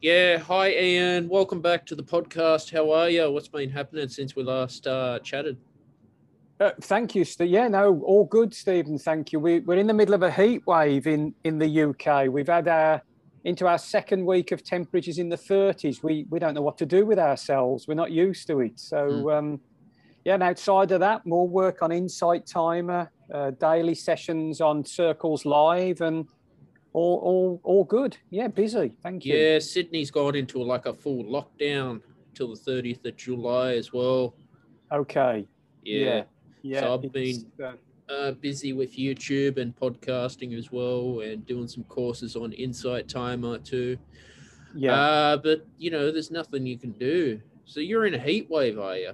Yeah, hi Ian. Welcome back to the podcast. How are you? What's been happening since we last uh, chatted? Uh, thank you, Steve. Yeah, no, all good, Stephen. Thank you. We, we're in the middle of a heat wave in, in the UK. We've had our into our second week of temperatures in the 30s. We we don't know what to do with ourselves. We're not used to it. So mm. um, yeah, and outside of that, more work on Insight Timer, uh, daily sessions on Circles Live, and all all all good. Yeah, busy. Thank you. Yeah, Sydney's got into like a full lockdown till the 30th of July as well. Okay. Yeah. yeah. Yeah, so I've been uh, uh, busy with YouTube and podcasting as well, and doing some courses on Insight Timer too. Yeah, uh, but you know, there's nothing you can do. So you're in a heat wave, are you?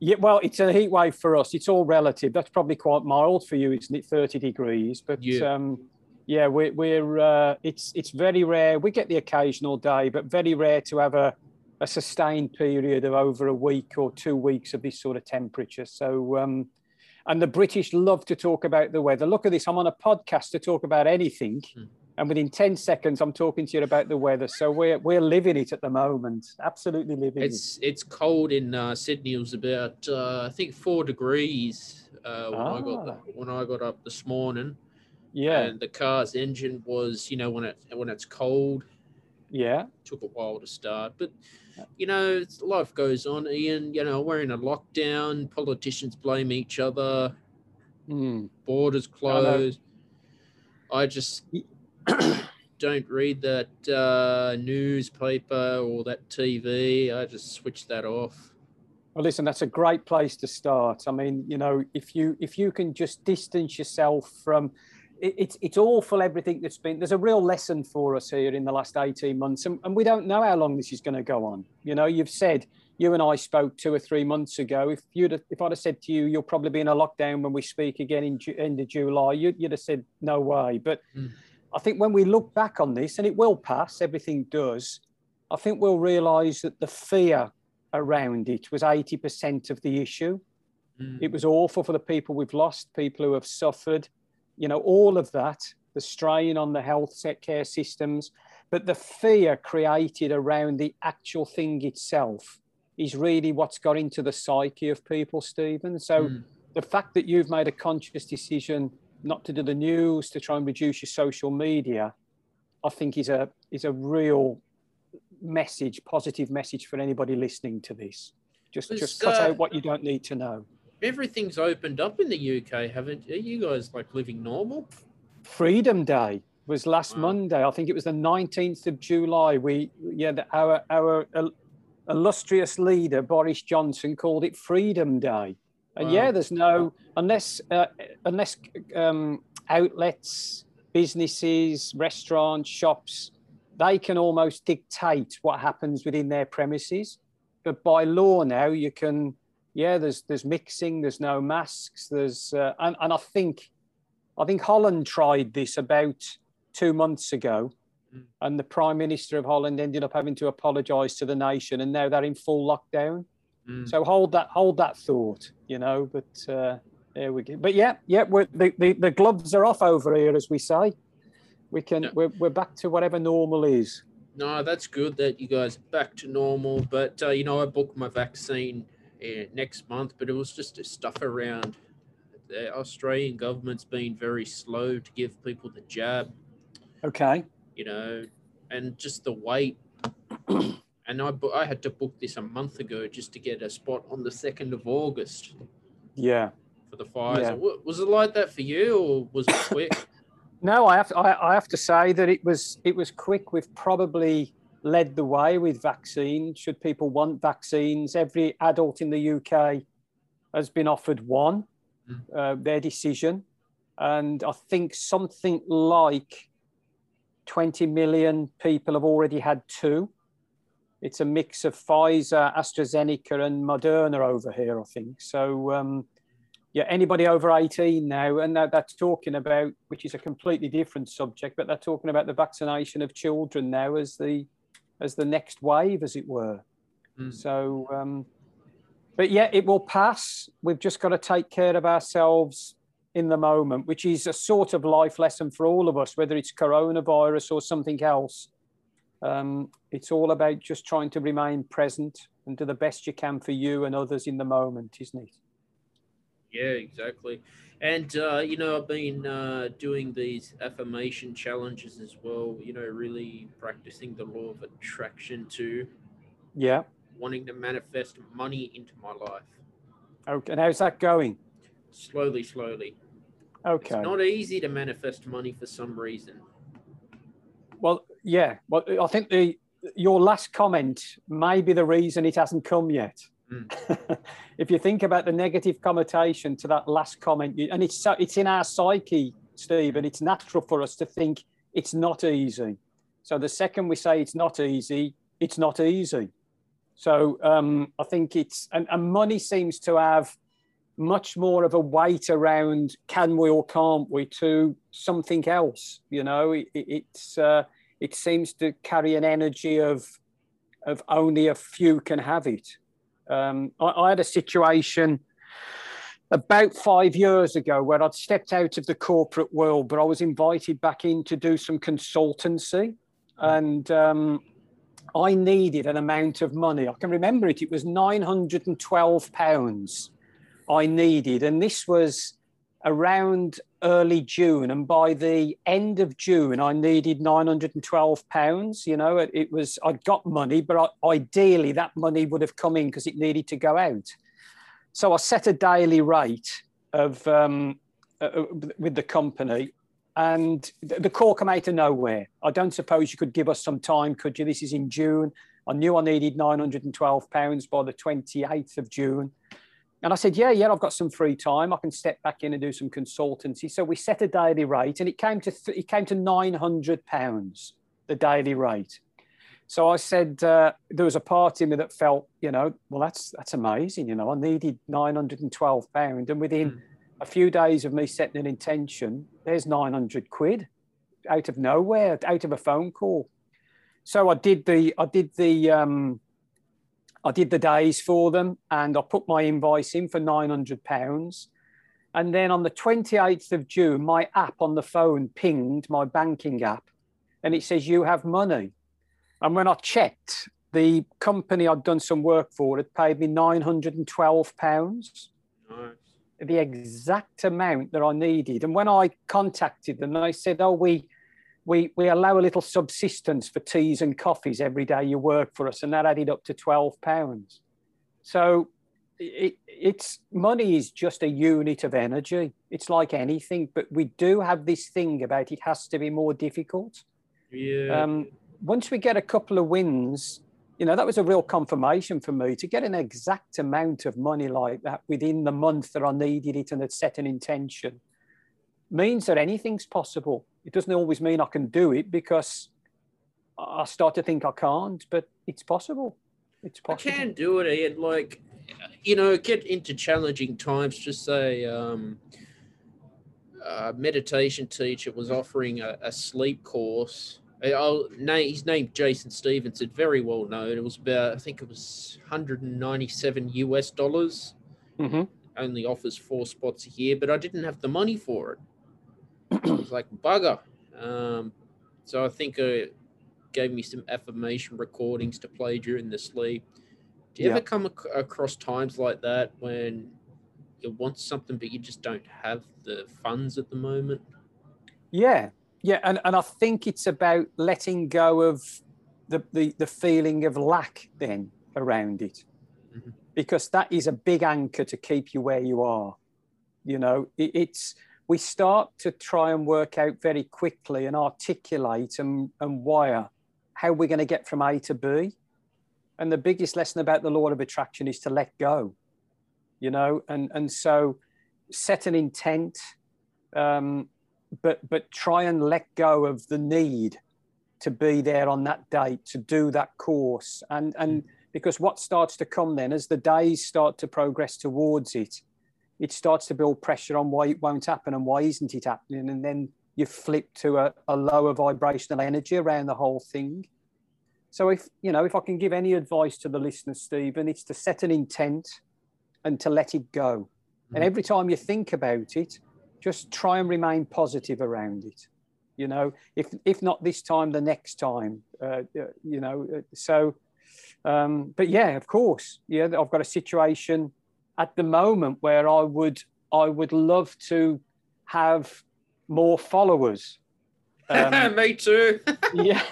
Yeah, well, it's a heat wave for us. It's all relative. That's probably quite mild for you, isn't it? Thirty degrees, but yeah. Um, yeah, we're, we're uh, it's it's very rare. We get the occasional day, but very rare to have a a sustained period of over a week or two weeks of this sort of temperature. So, um, and the British love to talk about the weather. Look at this. I'm on a podcast to talk about anything. Mm. And within 10 seconds, I'm talking to you about the weather. So we're, we're living it at the moment. Absolutely living it's, it. It's cold in uh, Sydney. It was about, uh, I think, four degrees uh, when, ah. I got ah. when I got up this morning. Yeah. And the car's engine was, you know, when it when it's cold. Yeah. Took a while to start. But you know, life goes on, Ian. You know, we're in a lockdown. Politicians blame each other. Mm. Borders closed. I, I just don't read that uh, newspaper or that TV. I just switch that off. Well, listen, that's a great place to start. I mean, you know, if you if you can just distance yourself from it's it's awful everything that's been there's a real lesson for us here in the last 18 months and, and we don't know how long this is going to go on you know you've said you and i spoke two or three months ago if you'd have, if i'd have said to you you'll probably be in a lockdown when we speak again in end of july you'd, you'd have said no way but mm. i think when we look back on this and it will pass everything does i think we'll realize that the fear around it was 80% of the issue mm. it was awful for the people we've lost people who have suffered you know, all of that, the strain on the health care systems, but the fear created around the actual thing itself is really what's got into the psyche of people, Stephen. So mm. the fact that you've made a conscious decision not to do the news, to try and reduce your social media, I think is a is a real message, positive message for anybody listening to this. Just just cut uh, out what you don't need to know everything's opened up in the UK, haven't Are you guys like living normal? Freedom Day was last wow. Monday. I think it was the 19th of July. We, yeah, the, our, our uh, illustrious leader, Boris Johnson, called it Freedom Day. And wow. yeah, there's no, unless, uh, unless um, outlets, businesses, restaurants, shops, they can almost dictate what happens within their premises. But by law now, you can yeah, there's there's mixing, there's no masks, there's uh, and, and I think I think Holland tried this about two months ago, mm. and the Prime Minister of Holland ended up having to apologise to the nation, and now they're in full lockdown. Mm. So hold that hold that thought, you know. But uh, there we go. But yeah, yeah, the, the the gloves are off over here, as we say. We can yeah. we're we're back to whatever normal is. No, that's good that you guys are back to normal. But uh, you know, I booked my vaccine uh, next month, but it was just stuff around. The Australian government's been very slow to give people the jab. Okay. You know, and just the wait. and I, I had to book this a month ago just to get a spot on the 2nd of August. Yeah. For the Pfizer. Yeah. Was it like that for you or was it quick? no, I have, to, I, I have to say that it was, it was quick with probably led the way with vaccines. Should people want vaccines, every adult in the UK has been offered one, mm. uh, their decision. And I think something like 20 million people have already had two. It's a mix of Pfizer, AstraZeneca, and Moderna over here, I think. So, um, yeah, anybody over 18 now, and they're, they're, talking about, which is a completely different subject, but they're talking about the vaccination of children now as the as the next wave, as it were. Mm. So, um, but yeah, it will pass. We've just got to take care of ourselves in the moment, which is a sort of life lesson for all of us, whether it's coronavirus or something else. Um, it's all about just trying to remain present and do the best you can for you and others in the moment, isn't it? Yeah, exactly. And, uh, you know, I've been uh, doing these affirmation challenges as well, you know, really practicing the law of attraction too. Yeah. Wanting to manifest money into my life. Okay. And how's that going? Slowly, slowly. Okay. It's not easy to manifest money for some reason. Well, yeah. Well, I think the your last comment may be the reason it hasn't come yet. Mm. if you think about the negative connotation to that last comment, and it's so, it's in our psyche, Steve, and it's natural for us to think it's not easy. So the second we say it's not easy, it's not easy. So um, I think it's and, and money seems to have much more of a weight around can we or can't we to something else. You know, it, it's uh, it seems to carry an energy of of only a few can have it. Um, I, I, had a situation about five years ago where I'd stepped out of the corporate world, but I was invited back in to do some consultancy, and um, I needed an amount of money. I can remember it; it was nine hundred and twelve pounds I needed, and this was around early June, and by the end of June, I needed nine hundred and twelve pounds. You know, it, it, was I'd got money, but I, ideally that money would have come in because it needed to go out. So I set a daily rate of um, uh, uh with the company, and the call came out of nowhere. I don't suppose you could give us some time, could you? This is in June. I knew I needed nine hundred and twelve pounds by the twenty eighth of June. And I said, yeah, yeah, I've got some free time. I can step back in and do some consultancy. So we set a daily rate, and it came to th- it came to nine hundred pounds the daily rate. So I said uh, there was a part in me that felt, you know, well that's that's amazing. You know, I needed nine hundred and twelve pound, and within mm. a few days of me setting an intention, there's nine hundred quid out of nowhere, out of a phone call. So I did the I did the um, I did the days for them and I put my invoice in for £900. And then on the 28th of June, my app on the phone pinged my banking app and it says, You have money. And when I checked, the company I'd done some work for had paid me £912, nice. the exact amount that I needed. And when I contacted them, they said, Oh, we we, we allow a little subsistence for teas and coffees every day you work for us, and that added up to twelve pounds. So it, it's money is just a unit of energy. It's like anything, but we do have this thing about it has to be more difficult. Yeah. Um, once we get a couple of wins, you know, that was a real confirmation for me to get an exact amount of money like that within the month that I needed it and had set an intention means that anything's possible it doesn't always mean I can do it because I start to think I can't, but it's possible. It's possible. I can do it, Ian. Like, you know, get into challenging times. Just say, um, a meditation teacher was offering a, a sleep course. I'll name, his name Jason Stephenson, very well known. It was about, I think it was 197 US dollars. Mm-hmm. Only offers four spots a year, but I didn't have the money for it. I was like, bugger. Um, so I think it gave me some affirmation recordings to play during the sleep. Do you yeah. ever come ac- across times like that when you want something but you just don't have the funds at the moment? Yeah, yeah, and, and I think it's about letting go of the, the, the feeling of lack then around it. Mm-hmm. Because that is a big anchor to keep you where you are. You know, it, it's we start to try and work out very quickly and articulate and, and wire how we're going to get from A to B. And the biggest lesson about the law of attraction is to let go, you know, and, and so set an intent, um, but, but try and let go of the need to be there on that date, to do that course. And, and because what starts to come then as the days start to progress towards it, it starts to build pressure on why it won't happen and why isn't it happening and then you flip to a, a lower vibrational energy around the whole thing so if you know if i can give any advice to the listeners stephen it's to set an intent and to let it go mm-hmm. and every time you think about it just try and remain positive around it You know, if if not this time, the next time. Uh, you know, so. Um, but yeah, of course, yeah, I've got a situation at the moment where I would I would love to have more followers. Um, Me too. yeah,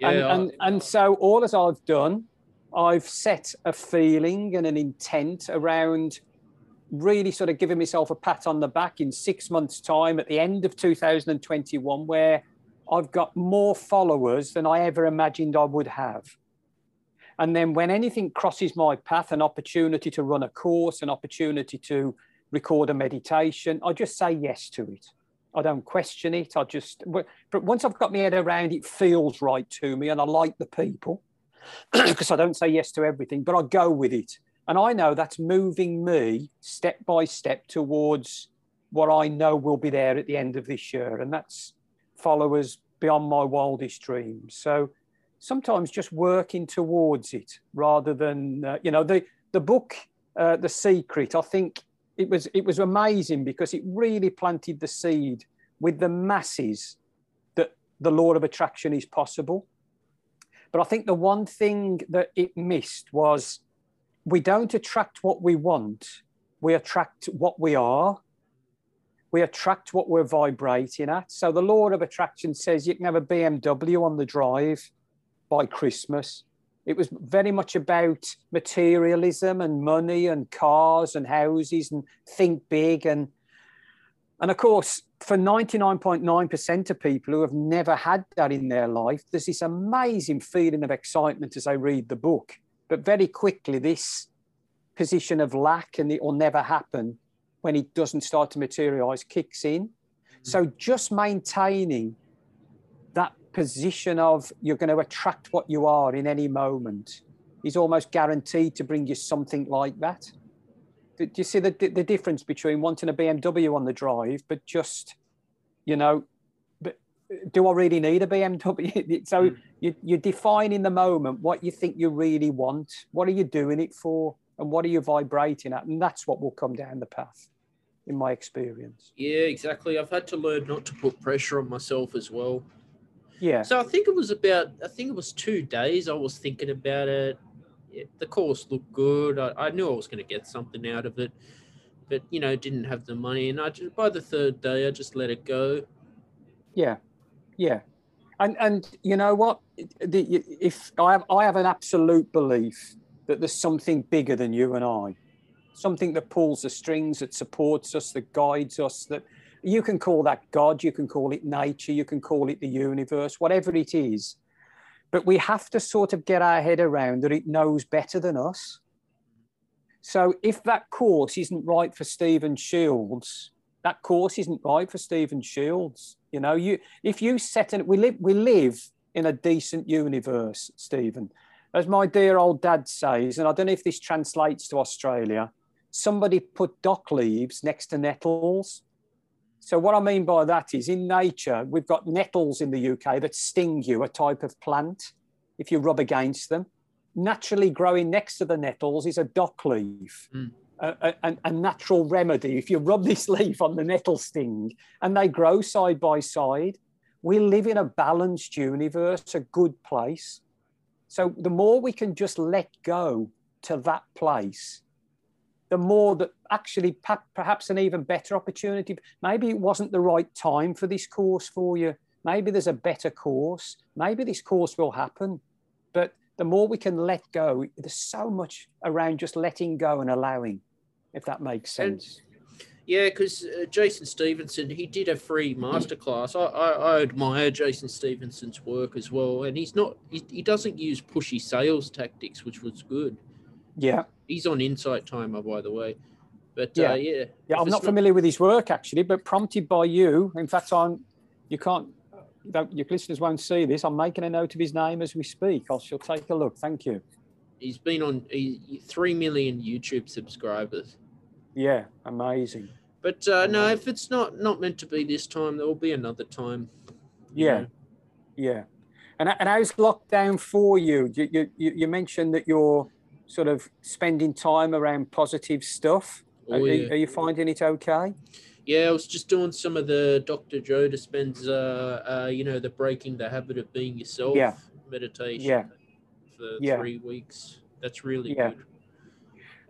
yeah and, and, and so all as I've done, I've set a feeling and an intent around really sort of giving myself a pat on the back in six months' time at the end of 2021, where I've got more followers than I ever imagined I would have. And then when anything crosses my path, an opportunity to run a course, an opportunity to record a meditation, I just say yes to it. I don't question it. I just, but once I've got my head around it, feels right to me and I like the people because I don't say yes to everything, but I go with it. And I know that's moving me step by step towards what I know will be there at the end of this year. And that's followers beyond my wildest dreams. So sometimes just working towards it rather than, uh, you know, the, the book, uh, The Secret, I think it was, it was amazing because it really planted the seed with the masses that the law of attraction is possible. But I think the one thing that it missed was we don't attract what we want, we attract what we are. We attract what we're vibrating at. So the law of attraction says you can have a BMW on the drive by Christmas. It was very much about materialism and money and cars and houses and think big and and of course for 99.9% of people who have never had that in their life there's this amazing feeling of excitement as they read the book but very quickly, this position of lack and it will never happen when it doesn't start to materialize kicks in. Mm-hmm. So just maintaining position of you're going to attract what you are in any moment is almost guaranteed to bring you something like that. Do you see the, the difference between wanting a BMW on the drive, but just, you know, do I really need a BMW? so mm. you, you're defining the moment what you think you really want. What are you doing it for? And what are you vibrating at? And that's what will come down the path, in my experience. Yeah, exactly. I've had to learn not to put pressure on myself as well. Yeah. So I think it was about, I think it was two days I was thinking about it. the course looked good. I, I knew I was going to get something out of it, but, you know, didn't have the money. And I just, by the third day, I just let it go. Yeah. Yeah, and and you know what? The, if I have I have an absolute belief that there's something bigger than you and I, something that pulls the strings, that supports us, that guides us. That you can call that God, you can call it nature, you can call it the universe, whatever it is. But we have to sort of get our head around that it knows better than us. So if that course isn't right for Stephen Shiels, that course isn't right for Stephen Shiels. You know, you if you set an we live we live in a decent universe, Stephen. As my dear old dad says, and I don't know if this translates to Australia, somebody put dock leaves next to nettles. So what I mean by that is in nature, we've got nettles in the UK that sting you, a type of plant, if you rub against them. Naturally growing next to the nettles is a dock leaf. Mm a, a, a, natural remedy. If you rub this leaf on the nettle sting and they grow side by side, we live in a balanced universe, a good place. So the more we can just let go to that place, the more that actually perhaps an even better opportunity. Maybe it wasn't the right time for this course for you. Maybe there's a better course. Maybe this course will happen. But the more we can let go, there's so much around just letting go and allowing if that makes sense. And, yeah, because uh, Jason Stephenson, he did a free masterclass. I, I, I, admire Jason Stephenson's work as well, and he's not he, he doesn't use pushy sales tactics, which was good. Yeah, he's on Insight Timer, by the way. But yeah, uh, yeah, yeah. I'm not familiar with his work actually, but prompted by you. In fact, I'm. You can't. Your listeners won't see this. I'm making a note of his name as we speak. I shall take a look. Thank you. He's been on he, three million YouTube subscribers. Yeah, amazing. But uh, no, if it's not not meant to be this time, there will be another time. Yeah, know. yeah. And and how's lockdown for you? You, you? you mentioned that you're sort of spending time around positive stuff. Oh, are, yeah. are you finding it okay? Yeah, I was just doing some of the Dr. Joe Dispenza, uh, you know, the breaking the habit of being yourself Yeah. meditation Yeah. for Yeah. three weeks. That's really Yeah. good.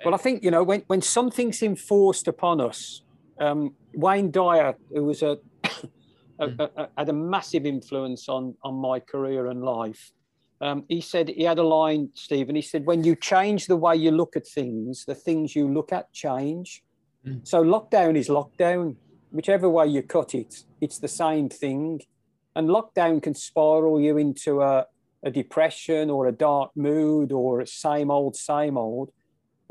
Well, I think you know when when something's enforced upon us. Um, Wayne Dyer, who was a, a, a, a- had a massive influence on on my career and life. Um, he said he had a line, Stephen. He said, "When you change the way you look at things, the things you look at change." Mm. So lockdown is lockdown. Whichever way you cut it, it's the same thing. And lockdown can spiral you into a, a depression or a dark mood or a same old, same old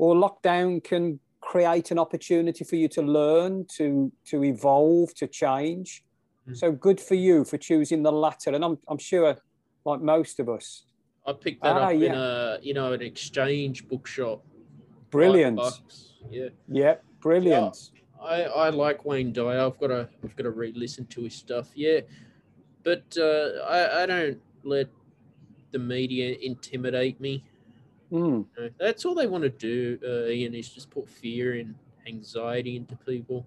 or lockdown can create an opportunity for you to learn to to evolve to change Mm. so good for you for choosing the latter and i'm, I'm sure like most of us I picked that Ah, up in a, you know, an exchange bookshop. Brilliant. Yeah. yeah brilliant I, I like Wayne Dyer. I've got to I've got to re-listen to his stuff. Yeah, but uh, I I don't let the media intimidate me. Mm, You know, That's all they want to do, uh, Ian, is just put fear and anxiety into people.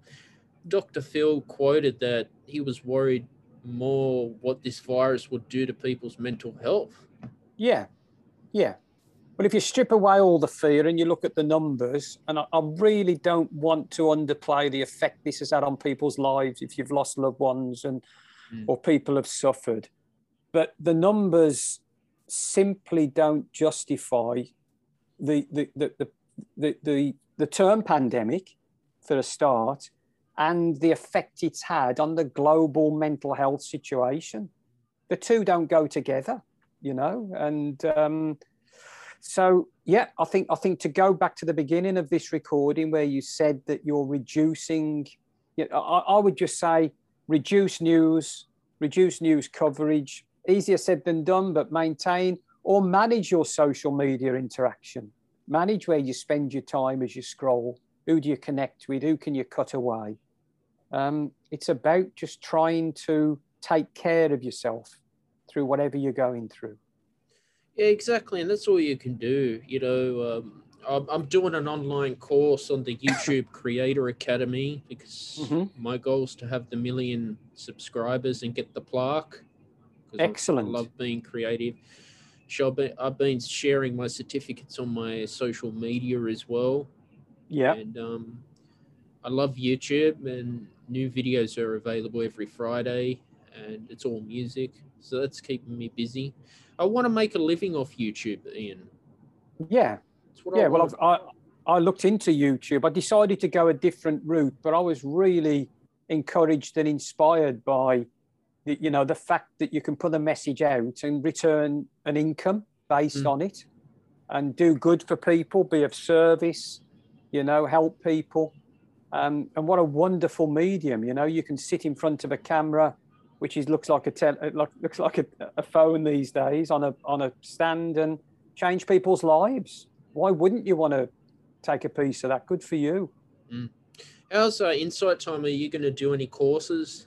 Dr. Phil quoted that he was worried more what this virus would do to people's mental health. yeah yeah but if you strip away all the fear and you look at the numbers and I, I really don't want to underplay the effect this has had on people's lives if you've lost loved ones and Mm. or people have suffered but the numbers simply don't justify the the the the, the, the, the term pandemic for a start and the effect it's had on the global mental health situation. The two don't go together you know and um, so yeah i think i think to go back to the beginning of this recording where you said that you're reducing you know, I, I would just say reduce news reduce news coverage easier said than done but maintain or manage your social media interaction. Manage where you spend your time as you scroll. Who do you connect with? Who can you cut away um, it's about just trying to take care of yourself through whatever you're going through Yeah, exactly, and that's all you can do. You know, um, I'm, I'm doing an online course on the YouTube Creator Academy because Mhm. my goal is to have the million subscribers and get the plaque. I- Excellent. I love being creative. So I've been, I've been sharing my certificates on my social media as well. yeah And um, I love YouTube, and new videos are available every Friday, and it's all music. So that's keeping me busy. I want to make a living off YouTube, Ian. yeah That's what I yeah well. I, I looked into youtube i decided to go a different route but i was really encouraged and inspired by the, you know the fact that you can put a message out and return an income based Mm. on it and do good for people be of service you know help people um, and what a wonderful medium you know you can sit in front of a camera which is looks like a tel- looks like a, a phone these days on a on a stand and change people's lives. Why wouldn't you want to take a piece of that? Good for you. How's uh, Insight Time? Are you going to do any courses?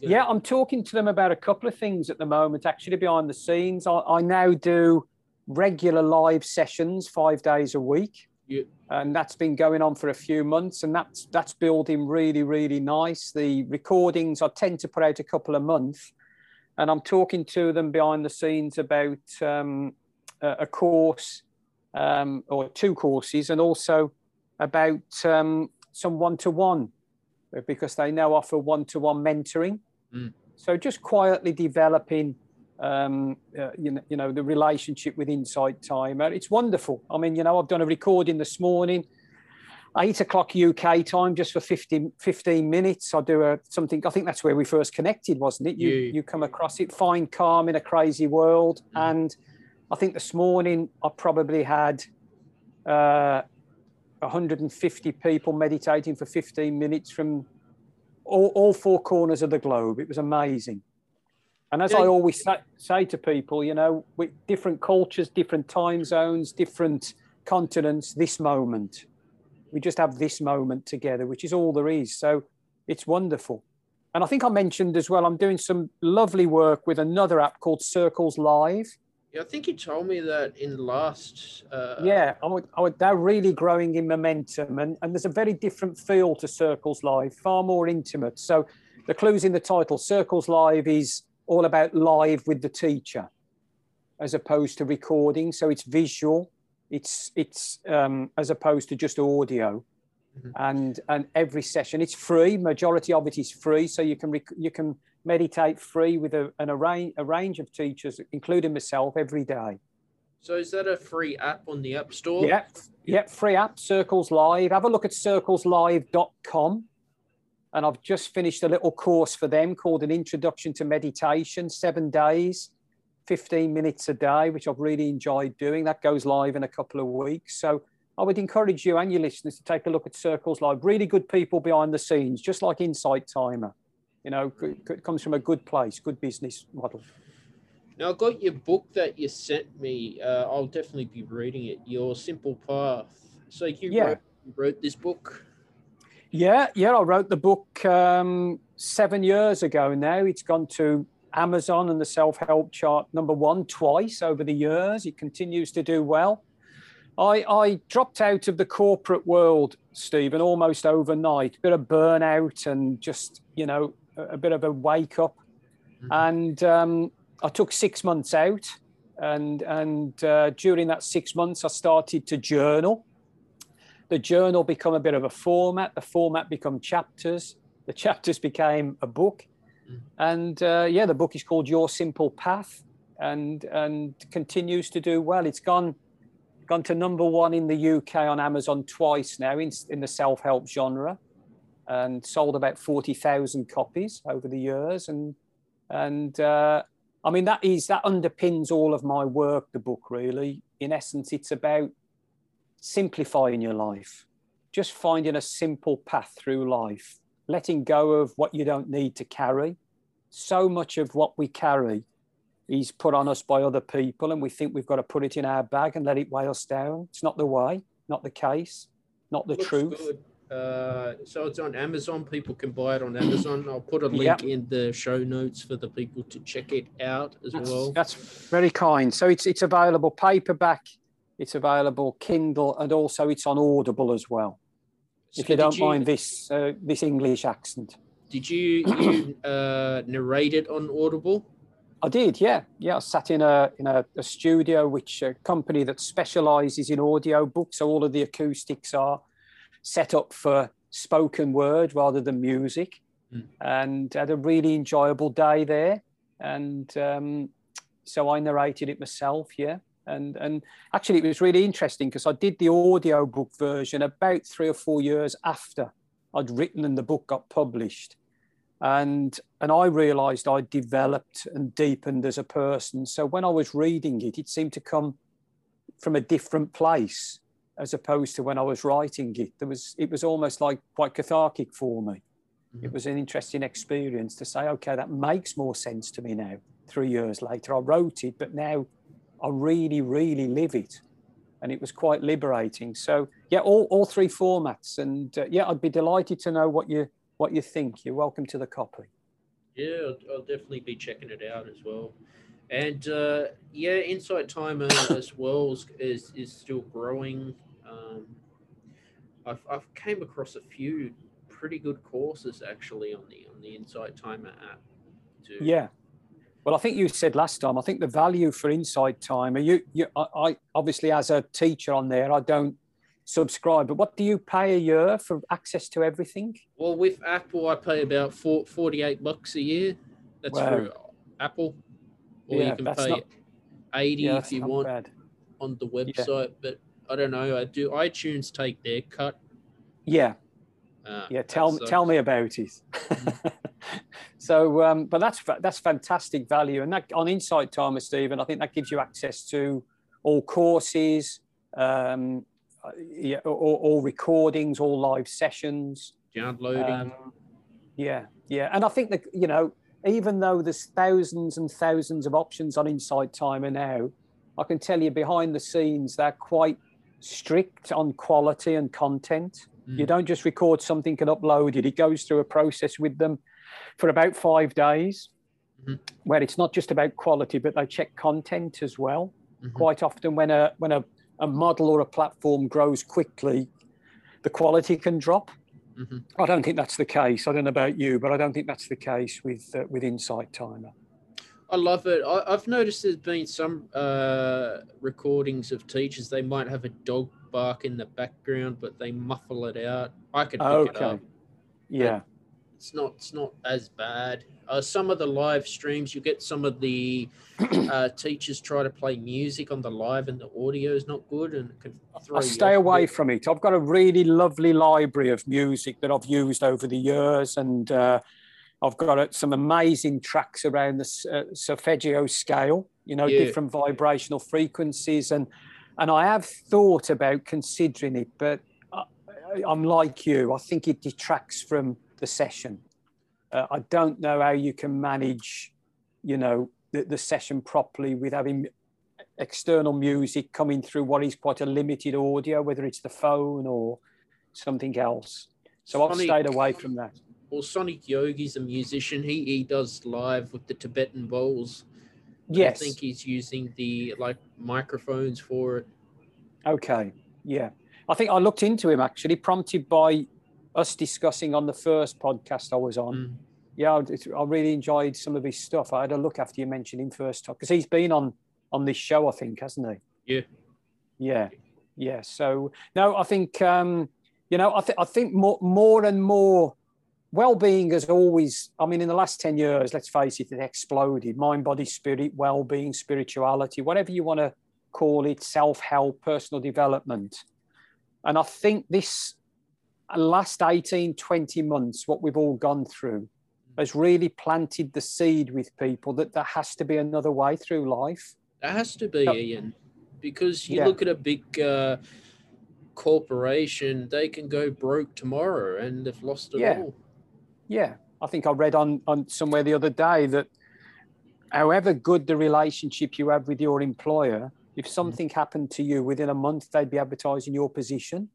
Gonna- yeah i'm talking to them about a couple of things at the moment actually behind the scenes. I, I now do regular live sessions five days a week Yeah. and that's been going on for a few months and that's that's building really really nice the recordings i tend to put out a couple a month and i'm talking to them behind the scenes about um, a, course um, or two courses and also about um, some one-to-one because they now offer one-to-one mentoring Mm. so just quietly developing um, uh, you, know, you know the relationship with Insight Timer. It's wonderful. I mean, you know, I've done a recording this morning, eight o'clock UK time, just for 15, 15 minutes. I do a something. I think that's where we first connected, wasn't it? You Yeah. you come across it, find calm in a crazy world, Mhm. and I think this morning I probably had. Uh, 150 people meditating for 15 minutes from all, all four corners of the globe. It was amazing. And as Yeah. I always say, say to people, you know, with different cultures, different time zones, different continents, this moment, we just have this moment together, which is all there is. So it's wonderful. And I think I mentioned as well, I'm doing some lovely work with another app called Circles Live. Yeah, I think you told me that in the last. Uh... Yeah, I would, I would, they're really growing in momentum, and, and there's a very different feel to Circles Live, far more intimate. So, the clues in the title Circles Live is all about live with the teacher, as opposed to recording. So it's visual, it's it's um, as opposed to just audio. Mm-hmm. And and every session it's free. Majority of it is free, so you can rec- you can meditate free with a, an array, a range of teachers, including myself, every day. So is that a free app on the App Store? Yep, yep, free app, Circles Live. Have a look at circleslive.com. And I've just finished a little course for them called an Introduction to Meditation, seven days, 15 minutes a day, which I've really enjoyed doing. That goes live in a couple of weeks. So I would encourage you and your listeners to take a look at Circles Live. Really good people behind the scenes, just like Insight Timer. You know, it comes from a good place, good business model. Now, I got your book that you sent me. Uh, I'll definitely be reading it. Your Simple Path. So you, yeah. wrote, you wrote this book? Yeah, yeah. I wrote the book um, seven years ago now. It's gone to Amazon and the self help chart number one twice over the years. It continues to do well. I, I dropped out of the corporate world, Stephen, almost overnight. A bit of burnout and just, you know, a, bit of a wake up. Mm-hmm. And um, I took six months out. And, and uh, during that six months, I started to journal. The journal become a bit of a format. The format become chapters. The chapters became a book. Mm-hmm. And uh, yeah, the book is called Your Simple Path and, and continues to do well. It's gone gone to number one in the UK on Amazon twice now in, in the self help genre and sold about 40,000 copies over the years. And, and uh, I mean, that is, that underpins all of my work, the book really. In essence, it's about simplifying your life, just finding a simple path through life, letting go of what you don't need to carry. So much of what we carry is put on us by other people, and we think we've got to put it in our bag and let it weigh us down. It's not the way, not the case, not the truth. Good. Uh, so it's on Amazon. People can buy it on Amazon. I'll put a link yep. in the show notes for the people to check it out as that's, well. That's very kind. So it's it's available paperback, it's available Kindle, and also it's on Audible as well. So if you don't you, mind this uh, this English accent. Did you, you uh, narrate it on Audible? I did, yeah, yeah. I sat in a in a, a studio, which a company that specialises in audio books. So all of the acoustics are set up for spoken word rather than music, mm. and had a really enjoyable day there. And um, so I narrated it myself, yeah. And and actually, it was really interesting because I did the audio book version about three or four years after I'd written and the book got published. And and I realised I developed and deepened as a person. So when I was reading it, it seemed to come from a different place as opposed to when I was writing it. There was it was almost like quite cathartic for me. Mm-hmm. It was an interesting experience to say, okay, that makes more sense to me now. Three years later, I wrote it, but now I really, really live it, and it was quite liberating. So yeah, all, all three formats, and uh, yeah, I'd be delighted to know what you what you think. You're welcome to the copy. Yeah, I'll, I'll definitely be checking it out as well. And uh, yeah, Insight Timer as well is, is still growing. Um, I've, I've came across a few pretty good courses actually on the on the Insight Timer app. Too. Yeah. Well, I think you said last time. I think the value for Insight Timer. You, you, I, I obviously as a teacher on there, I don't subscribe. But what do you pay a year for access to everything? Well, with Apple, I pay about four, 48 bucks a year. That's wow. for Apple. Or yeah, you can pay not, 80 yeah, if you want bad. on the website. Yeah. But I don't know. I do iTunes take their cut. Yeah. Uh, yeah. Tell me, tell me about it. so, um, but that's that's fantastic value, and that on Insight Timer, Stephen, I think that gives you access to all courses, um, yeah, all, all, recordings, all live sessions, downloading. Um, yeah, yeah, and I think that you know, even though there's thousands and thousands of options on Insight Timer now, I can tell you behind the scenes they're quite strict on quality and content. Mm. You don't just record something and upload it. It goes through a process with them for about five days. mm-hmm. where it's not just about quality, but they check content as well. Mm-hmm. Quite often, when a when a, a model or a platform grows quickly, the quality can drop. Mm-hmm. I don't think that's the case. I don't know about you, but I don't think that's the case with uh, with Insight Timer. I love it. I, have noticed there's been some uh, recordings of teachers. They might have a dog bark in the background, but they muffle it out. I could pick okay. it up. Yeah, it's not. It's not as bad. Uh, some of the live streams, you get some of the uh, teachers try to play music on the live, and the audio is not good, and can throw. I stay away from it. I've got a really lovely library of music that I've used over the years, and uh, I've got some amazing tracks around the uh, solfeggio scale, you know, yeah. different vibrational frequencies. And, and I have thought about considering it, but I, I'm like you. I think it detracts from the session. Uh, I don't know how you can manage, you know, the, the session properly with having external music coming through what is quite a limited audio, whether it's the phone or something else. So I've stayed away from that well, Sonic Yogi's a musician. He he does live with the Tibetan bowls. Yes. I think he's using the like microphones for it. Okay. Yeah. I think I looked into him actually, prompted by us discussing on the first podcast I was on. Mm. Yeah, I, I really enjoyed some of his stuff. I had a look after you mentioned him first because he's been on on this show, I think, hasn't he? Yeah. Yeah. Yeah. So no, I think um, you know, I think I think more more and more well-being has always i mean in the last 10 years let's face it it exploded mind body spirit well-being spirituality whatever you want to call it self-help personal development and i think this last 18 20 months what we've all gone through has really planted the seed with people that there has to be another way through life there has to be ian because you yeah. look at a big uh, corporation they can go broke tomorrow and they've lost it yeah. all yeah, I think I read on, on somewhere the other day that however good the relationship you have with your employer, if mm. something mm. happened to you within a month, they'd be advertising your position.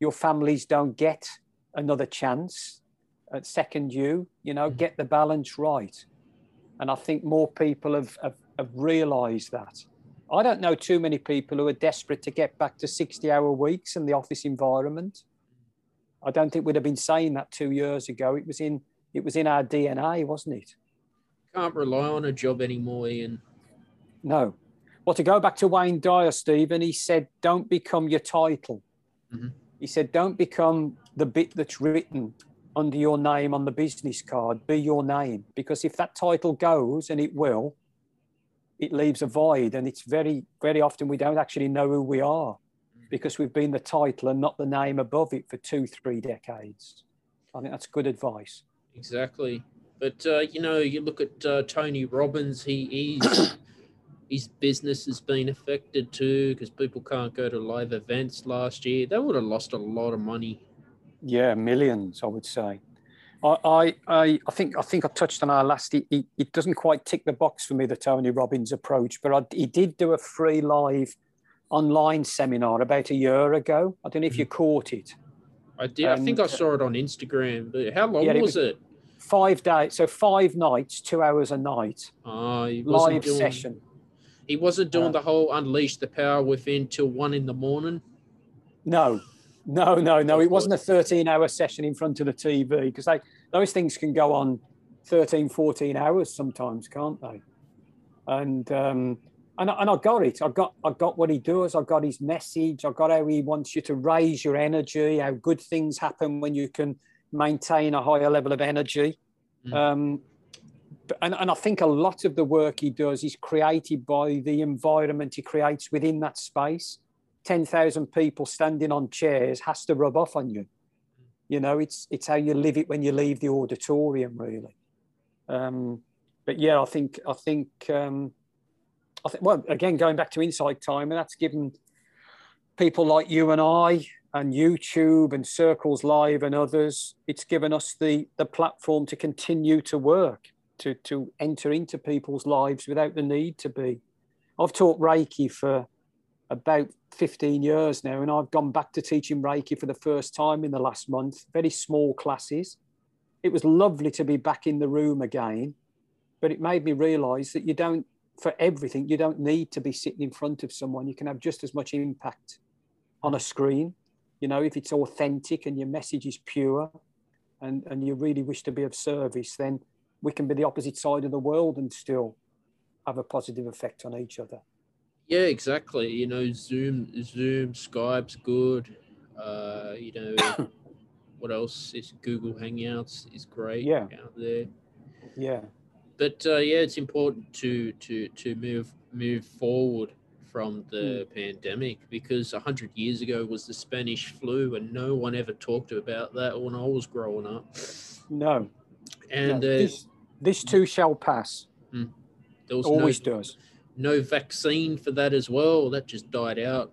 Your families don't get another chance at second you, you know, mm. get the balance right. And I think more people have, have, have realized that. I don't know too many people who are desperate to get back to 60 hour weeks in the office environment. I don't think we'd have been saying that two years ago. It was in it was in our DNA, wasn't it? Can't rely on a job anymore, Ian. No. Well, to go back to Wayne Dyer, Stephen, he said, "Don't become your title." Mm-hmm. He said, "Don't become the bit that's written under your name on the business card. Be your name, because if that title goes, and it will, it leaves a void, and it's very, very often we don't actually know who we are." because we've been the title and not the name above it for two, three decades. I think that's good advice. Exactly. But, uh, you know, you look at uh, Tony Robbins, he is. His business has been affected too because people can't go to live events last year. They would have lost a lot of money. Yeah, millions, I would say. I, I, I think I think I touched on our last. He, it doesn't quite tick the box for me, the Tony Robbins approach, but I, he did do a free live online seminar about a year ago. I don't know if you mm-hmm. caught it. I did. I think I saw it on Instagram. But how long yeah, was, it? Five days. So five nights, two hours a night. Oh, live doing, session. He wasn't doing uh, the whole unleash the power within till one in the morning. No, no, no, no. It wasn't a 13 hour session in front of the TV because they those things can go on 13, 14 hours sometimes, can't they? And um, and, and I got it. I got I got what he does. I got his message. I got how he wants you to raise your energy. How good things happen when you can maintain a higher level of energy. Mm. Um, and, and I think a lot of the work he does is created by the environment he creates within that space. Ten thousand people standing on chairs has to rub off on you. You know, it's it's how you live it when you leave the auditorium, really. Um, but yeah, I think I think. Um, I think, well, again, going back to Insight Time, and that's given people like you and I and YouTube and Circles Live and others, it's given us the, the platform to continue to work, to, to enter into people's lives without the need to be. I've taught Reiki for about 15 years now, and I've gone back to teaching Reiki for the first time in the last month, very small classes. It was lovely to be back in the room again but it made me realize that you don't, for everything, you don't need to be sitting in front of someone. You can have just as much impact on a screen. You know, if it's authentic and your message is pure and, and you really wish to be of service, then we can be the opposite side of the world and still have a positive effect on each other. Yeah, exactly. You know, Zoom, Zoom, Skype's good. Uh, you know, what else is Google Hangouts is great yeah. out there. Yeah. But uh, yeah, it's important to to to move move forward from the mm. pandemic because a hundred years ago was the Spanish flu, and no one ever talked about that when I was growing up. No. And no. Uh, this, this too shall pass. Mm, Always no, does. No vaccine for that as well. That just died out.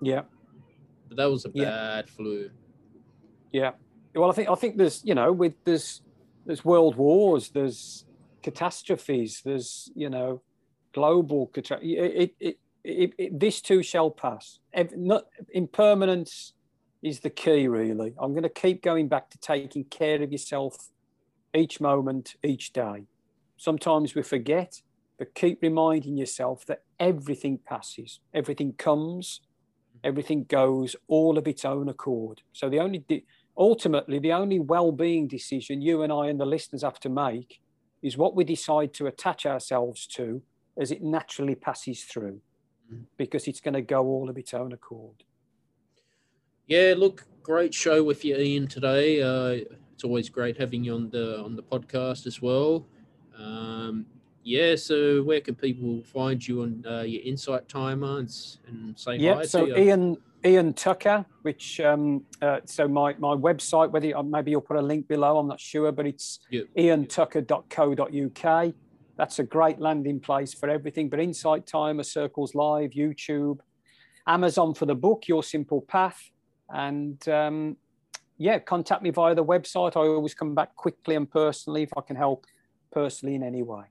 Yeah. But that was a bad yeah. flu. Yeah. Well, I think I think there's you know with there's there's world wars, there's catastrophes, there's you know global catastrophe. It, it, it, it, this too shall pass. Not, impermanence is the key, really. I'm going to keep going back to taking care of yourself each moment, each day. Sometimes we forget, but keep reminding yourself that everything passes, everything comes, everything goes all of its own accord. So the only de- ultimately the only well-being decision you and I and the listeners have to make is what we decide to attach ourselves to as it naturally passes through, because it's going to go all of its own accord. Yeah, look, great show with you, Ian, today. Uh, it's always great having you on the on the podcast as well. Um, yeah, so where can people find you on uh, your Insight Timer and, and say yeah, hi? so Ian Ian Tucker, which um, uh, so my my website, whether uh, maybe you'll put a link below, I'm not sure, but it's yep. iantucker.co.uk. That's a great landing place for everything. But Insight Timer, Circles Live, YouTube, Amazon for the book, Your Simple Path, and um, yeah, contact me via the website. I always come back quickly and personally if I can help personally in any way.